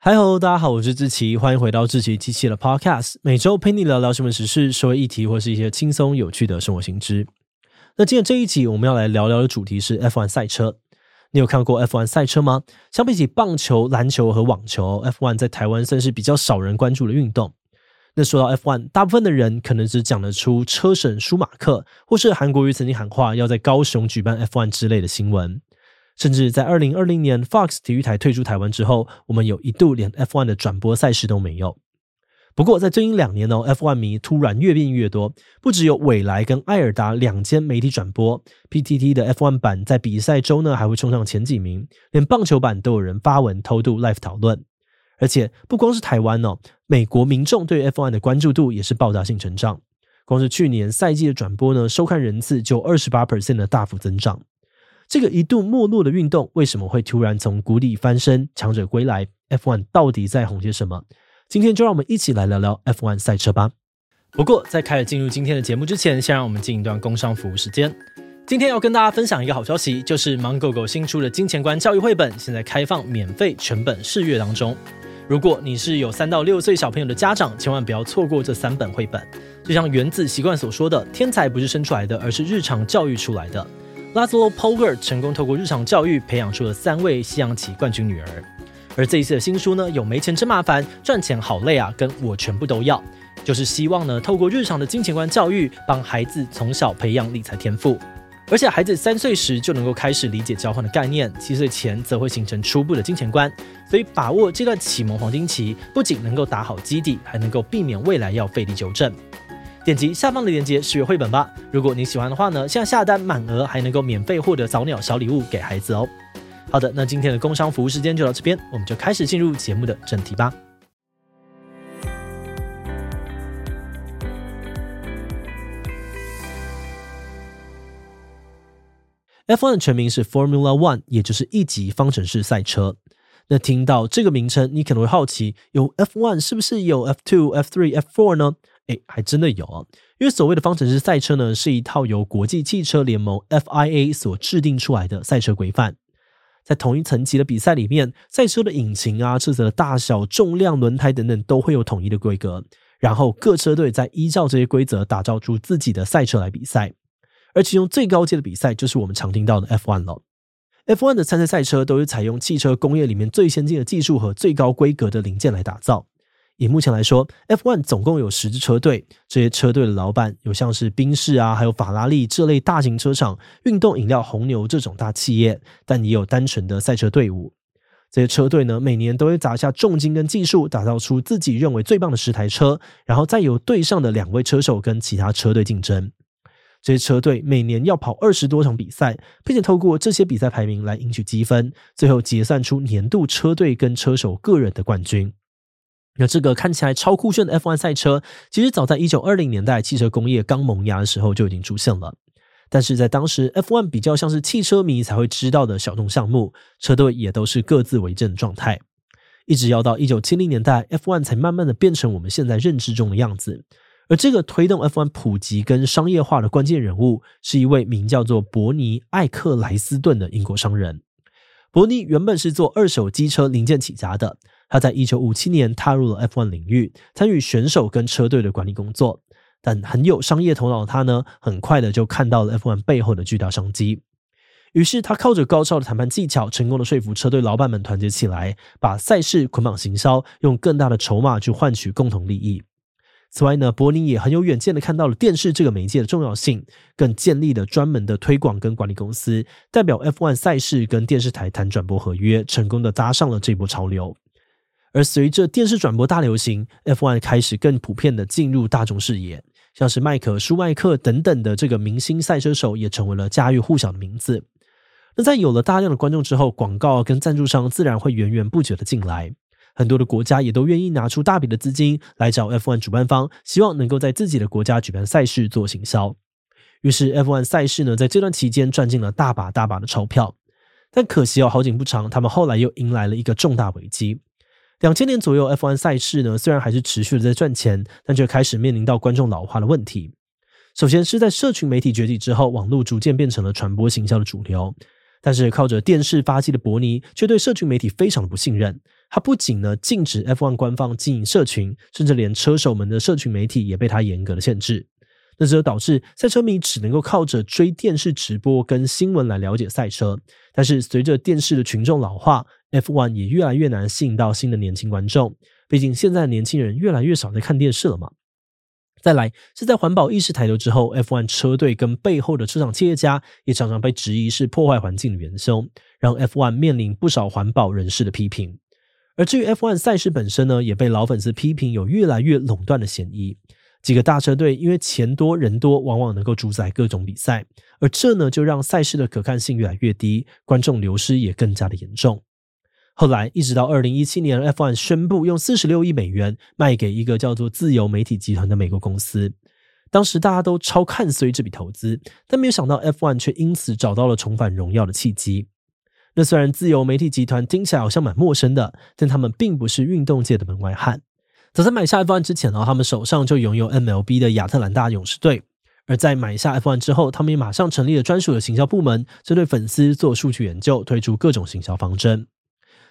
嗨喽，大家好，我是志奇，欢迎回到志奇机器的 Podcast，每周陪你聊聊新闻时事、社会议题或是一些轻松有趣的生活新知。那今天这一集我们要来聊聊的主题是 F1 赛车。你有看过 F1 赛车吗？相比起棒球、篮球和网球，F1 在台湾算是比较少人关注的运动。那说到 F1，大部分的人可能只讲得出车神舒马克，或是韩国瑜曾经喊话要在高雄举办 F1 之类的新闻。甚至在二零二零年，Fox 体育台退出台湾之后，我们有一度连 F1 的转播赛事都没有。不过，在最近两年呢，F1 迷突然越变越多，不只有纬来跟艾尔达两间媒体转播，PTT 的 F1 版在比赛周呢还会冲上前几名，连棒球版都有人发文偷渡 live 讨论。而且，不光是台湾哦，美国民众对 F1 的关注度也是爆炸性成长。光是去年赛季的转播呢，收看人次就二十八 percent 的大幅增长。这个一度没落的运动为什么会突然从谷底翻身，强者归来？F1 到底在红些什么？今天就让我们一起来聊聊 F1 赛车吧。不过在开始进入今天的节目之前，先让我们进一段工商服务时间。今天要跟大家分享一个好消息，就是芒狗狗新出的金钱观教育绘本，现在开放免费全本试阅当中。如果你是有三到六岁小朋友的家长，千万不要错过这三本绘本。就像原子习惯所说的，天才不是生出来的，而是日常教育出来的。Laszlo Polgar 成功透过日常教育培养出了三位西洋棋冠军女儿，而这一次的新书呢，有没钱真麻烦，赚钱好累啊，跟我全部都要，就是希望呢，透过日常的金钱观教育，帮孩子从小培养理财天赋，而且孩子三岁时就能够开始理解交换的概念，七岁前则会形成初步的金钱观，所以把握这段启蒙黄金期，不仅能够打好基底，还能够避免未来要费力纠正。点击下方的链接试阅绘本吧。如果你喜欢的话呢，现在下单满额还能够免费获得早鸟小礼物给孩子哦。好的，那今天的工商服务时间就到这边，我们就开始进入节目的正题吧。F1 的全名是 Formula One，也就是一级方程式赛车。那听到这个名称，你可能会好奇，有 F1 是不是有 F2、F3、F4 呢？诶，还真的有啊！因为所谓的方程式赛车呢，是一套由国际汽车联盟 FIA 所制定出来的赛车规范。在同一层级的比赛里面，赛车的引擎啊、车子的大小、重量、轮胎等等都会有统一的规格。然后各车队再依照这些规则打造出自己的赛车来比赛。而其中最高阶的比赛就是我们常听到的 F1 了。F1 的参赛赛车都是采用汽车工业里面最先进的技术和最高规格的零件来打造。以目前来说，F1 总共有十支车队，这些车队的老板有像是宾士啊，还有法拉利这类大型车厂、运动饮料红牛这种大企业，但也有单纯的赛车队伍。这些车队呢，每年都会砸下重金跟技术，打造出自己认为最棒的十台车，然后再由队上的两位车手跟其他车队竞争。这些车队每年要跑二十多场比赛，并且透过这些比赛排名来赢取积分，最后结算出年度车队跟车手个人的冠军。那这个看起来超酷炫的 F1 赛车，其实早在一九二零年代汽车工业刚萌芽的时候就已经出现了。但是在当时，F1 比较像是汽车迷才会知道的小众项目，车队也都是各自为政的状态。一直要到一九七零年代，F1 才慢慢的变成我们现在认知中的样子。而这个推动 F1 普及跟商业化的关键人物，是一位名叫做伯尼·艾克莱斯顿的英国商人。伯尼原本是做二手机车零件起家的。他在一九五七年踏入了 F1 领域，参与选手跟车队的管理工作。但很有商业头脑的他呢，很快的就看到了 F1 背后的巨大商机。于是他靠着高超的谈判技巧，成功的说服车队老板们团结起来，把赛事捆绑行销，用更大的筹码去换取共同利益。此外呢，伯尼也很有远见的看到了电视这个媒介的重要性，更建立了专门的推广跟管理公司，代表 F1 赛事跟电视台谈转播合约，成功的搭上了这波潮流。而随着电视转播大流行，F1 开始更普遍的进入大众视野，像是迈克舒迈克等等的这个明星赛车手也成为了家喻户晓的名字。那在有了大量的观众之后，广告跟赞助商自然会源源不绝的进来，很多的国家也都愿意拿出大笔的资金来找 F1 主办方，希望能够在自己的国家举办赛事做行销。于是 F1 赛事呢，在这段期间赚进了大把大把的钞票。但可惜哦，好景不长，他们后来又迎来了一个重大危机。两千年左右，F1 赛事呢，虽然还是持续的在赚钱，但却开始面临到观众老化的问题。首先是在社群媒体崛起之后，网络逐渐变成了传播行销的主流。但是靠着电视发迹的伯尼，却对社群媒体非常的不信任。他不仅呢禁止 F1 官方经营社群，甚至连车手们的社群媒体也被他严格的限制。那这就导致赛车迷只能够靠着追电视直播跟新闻来了解赛车。但是随着电视的群众老化，F1 也越来越难吸引到新的年轻观众。毕竟现在的年轻人越来越少在看电视了嘛。再来是在环保意识抬头之后，F1 车队跟背后的车厂企业家也常常被质疑是破坏环境的元凶，让 F1 面临不少环保人士的批评。而至于 F1 赛事本身呢，也被老粉丝批评有越来越垄断的嫌疑。几个大车队因为钱多人多，往往能够主宰各种比赛，而这呢就让赛事的可看性越来越低，观众流失也更加的严重。后来，一直到二零一七年，F1 宣布用四十六亿美元卖给一个叫做自由媒体集团的美国公司。当时大家都超看衰这笔投资，但没有想到 F1 却因此找到了重返荣耀的契机。那虽然自由媒体集团听起来好像蛮陌生的，但他们并不是运动界的门外汉。早在买下 F1 之前呢，他们手上就拥有 MLB 的亚特兰大勇士队。而在买下 F1 之后，他们也马上成立了专属的行销部门，针对粉丝做数据研究，推出各种行销方针。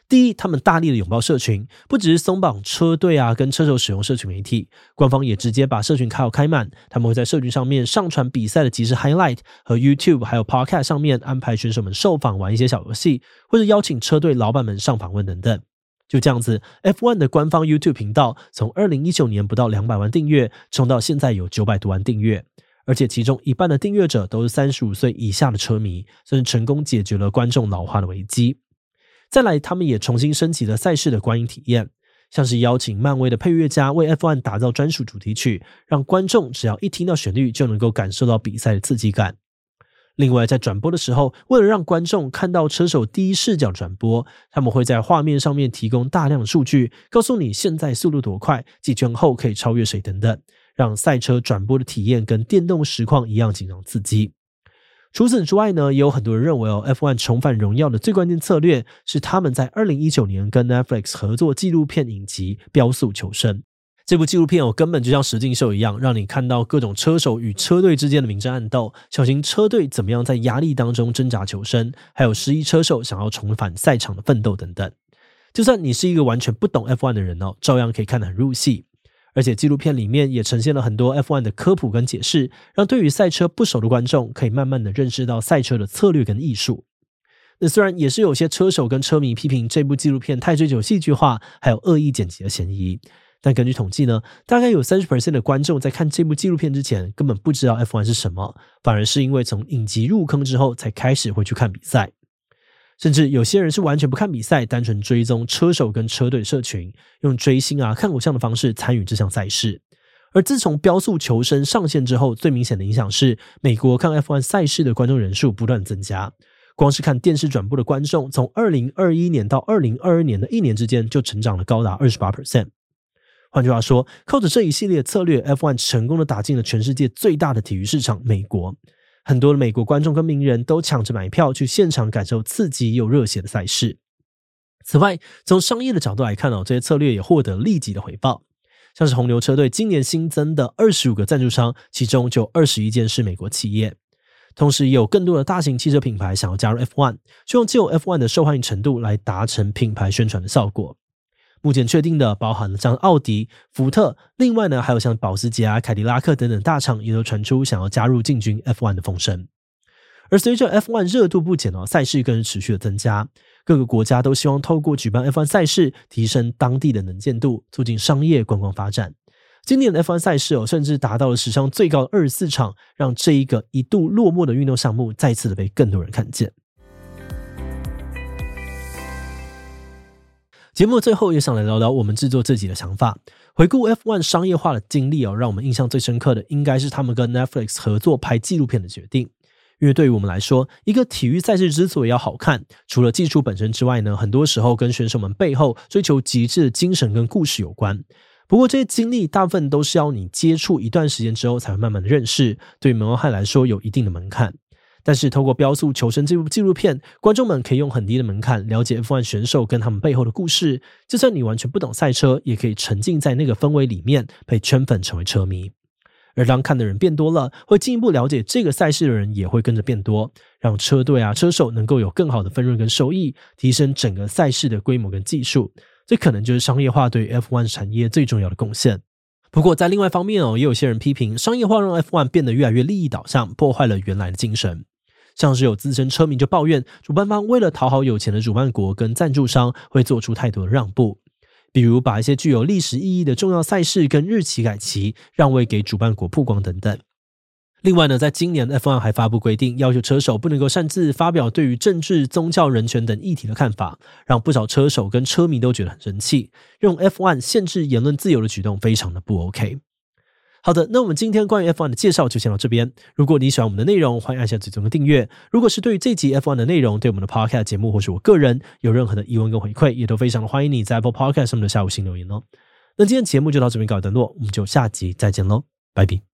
第一，他们大力的拥抱社群，不只是松绑车队啊跟车手使用社群媒体，官方也直接把社群开好开满。他们会在社群上面上传比赛的即时 highlight，和 YouTube 还有 Podcast 上面安排选手们受访，玩一些小游戏，或者邀请车队老板们上访问等等。就这样子，F1 的官方 YouTube 频道从二零一九年不到两百万订阅，冲到现在有九百多万订阅，而且其中一半的订阅者都是三十五岁以下的车迷，甚至成功解决了观众老化的危机。再来，他们也重新升级了赛事的观影体验，像是邀请漫威的配乐家为 F1 打造专属主题曲，让观众只要一听到旋律就能够感受到比赛的刺激感。另外，在转播的时候，为了让观众看到车手第一视角转播，他们会在画面上面提供大量的数据，告诉你现在速度多快，几圈后可以超越谁等等，让赛车转播的体验跟电动实况一样紧张刺激。除此之外呢，也有很多人认为哦，F1 重返荣耀的最关键策略是他们在二零一九年跟 Netflix 合作纪录片影集《飙速求生》。这部纪录片哦，根本就像实境秀一样，让你看到各种车手与车队之间的明争暗斗，小型车队怎么样在压力当中挣扎求生，还有失意车手想要重返赛场的奋斗等等。就算你是一个完全不懂 F1 的人哦，照样可以看得很入戏。而且纪录片里面也呈现了很多 F1 的科普跟解释，让对于赛车不熟的观众可以慢慢的认识到赛车的策略跟艺术。那虽然也是有些车手跟车迷批评这部纪录片太追求戏剧化，还有恶意剪辑的嫌疑，但根据统计呢，大概有三十 percent 的观众在看这部纪录片之前根本不知道 F1 是什么，反而是因为从影集入坑之后才开始会去看比赛。甚至有些人是完全不看比赛，单纯追踪车手跟车队社群，用追星啊、看偶像的方式参与这项赛事。而自从《飙速求生》上线之后，最明显的影响是，美国看 F1 赛事的观众人数不断增加。光是看电视转播的观众，从二零二一年到二零二二年的一年之间，就成长了高达二十八。换句话说，靠着这一系列策略，F1 成功的打进了全世界最大的体育市场——美国。很多的美国观众跟名人都抢着买票去现场感受刺激又热血的赛事。此外，从商业的角度来看哦，这些策略也获得立即的回报。像是红牛车队今年新增的二十五个赞助商，其中就二十一件是美国企业。同时，也有更多的大型汽车品牌想要加入 F1，希望借由 F1 的受欢迎程度来达成品牌宣传的效果。目前确定的包含了像奥迪、福特，另外呢还有像保时捷啊、凯迪拉克等等大厂，也都传出想要加入进军 F1 的风声。而随着 F1 热度不减哦，赛事更是持续的增加，各个国家都希望透过举办 F1 赛事，提升当地的能见度，促进商业观光发展。今年的 F1 赛事哦，甚至达到了史上最高的二十四场，让这一个一度落寞的运动项目再次的被更多人看见。节目最后也想来聊聊我们制作自己的想法。回顾 F1 商业化的经历哦，让我们印象最深刻的应该是他们跟 Netflix 合作拍纪录片的决定。因为对于我们来说，一个体育赛事之所以要好看，除了技术本身之外呢，很多时候跟选手们背后追求极致的精神跟故事有关。不过这些经历大部分都是要你接触一段时间之后才会慢慢的认识，对于门外汉来说有一定的门槛。但是，透过《飙速求生》这部纪录片，观众们可以用很低的门槛了解 F1 选手跟他们背后的故事。就算你完全不懂赛车，也可以沉浸在那个氛围里面，被圈粉成为车迷。而当看的人变多了，会进一步了解这个赛事的人也会跟着变多，让车队啊、车手能够有更好的分润跟收益，提升整个赛事的规模跟技术。这可能就是商业化对 F1 产业最重要的贡献。不过，在另外方面哦，也有些人批评商业化让 F1 变得越来越利益导向，破坏了原来的精神。像是有资深车迷就抱怨，主办方为了讨好有钱的主办国跟赞助商，会做出太多的让步，比如把一些具有历史意义的重要赛事跟日期改期，让位给主办国曝光等等。另外呢，在今年 F1 还发布规定，要求车手不能够擅自发表对于政治、宗教、人权等议题的看法，让不少车手跟车迷都觉得很生气。用 F1 限制言论自由的举动非常的不 OK。好的，那我们今天关于 F1 的介绍就先到这边。如果你喜欢我们的内容，欢迎按下最中的订阅。如果是对于这集 F1 的内容，对我们的 Podcast 节目或是我个人有任何的疑问跟回馈，也都非常的欢迎你在 Apple Podcast 上面的下午新留言哦。那今天节目就到这边告一段落，我们就下集再见喽，拜拜。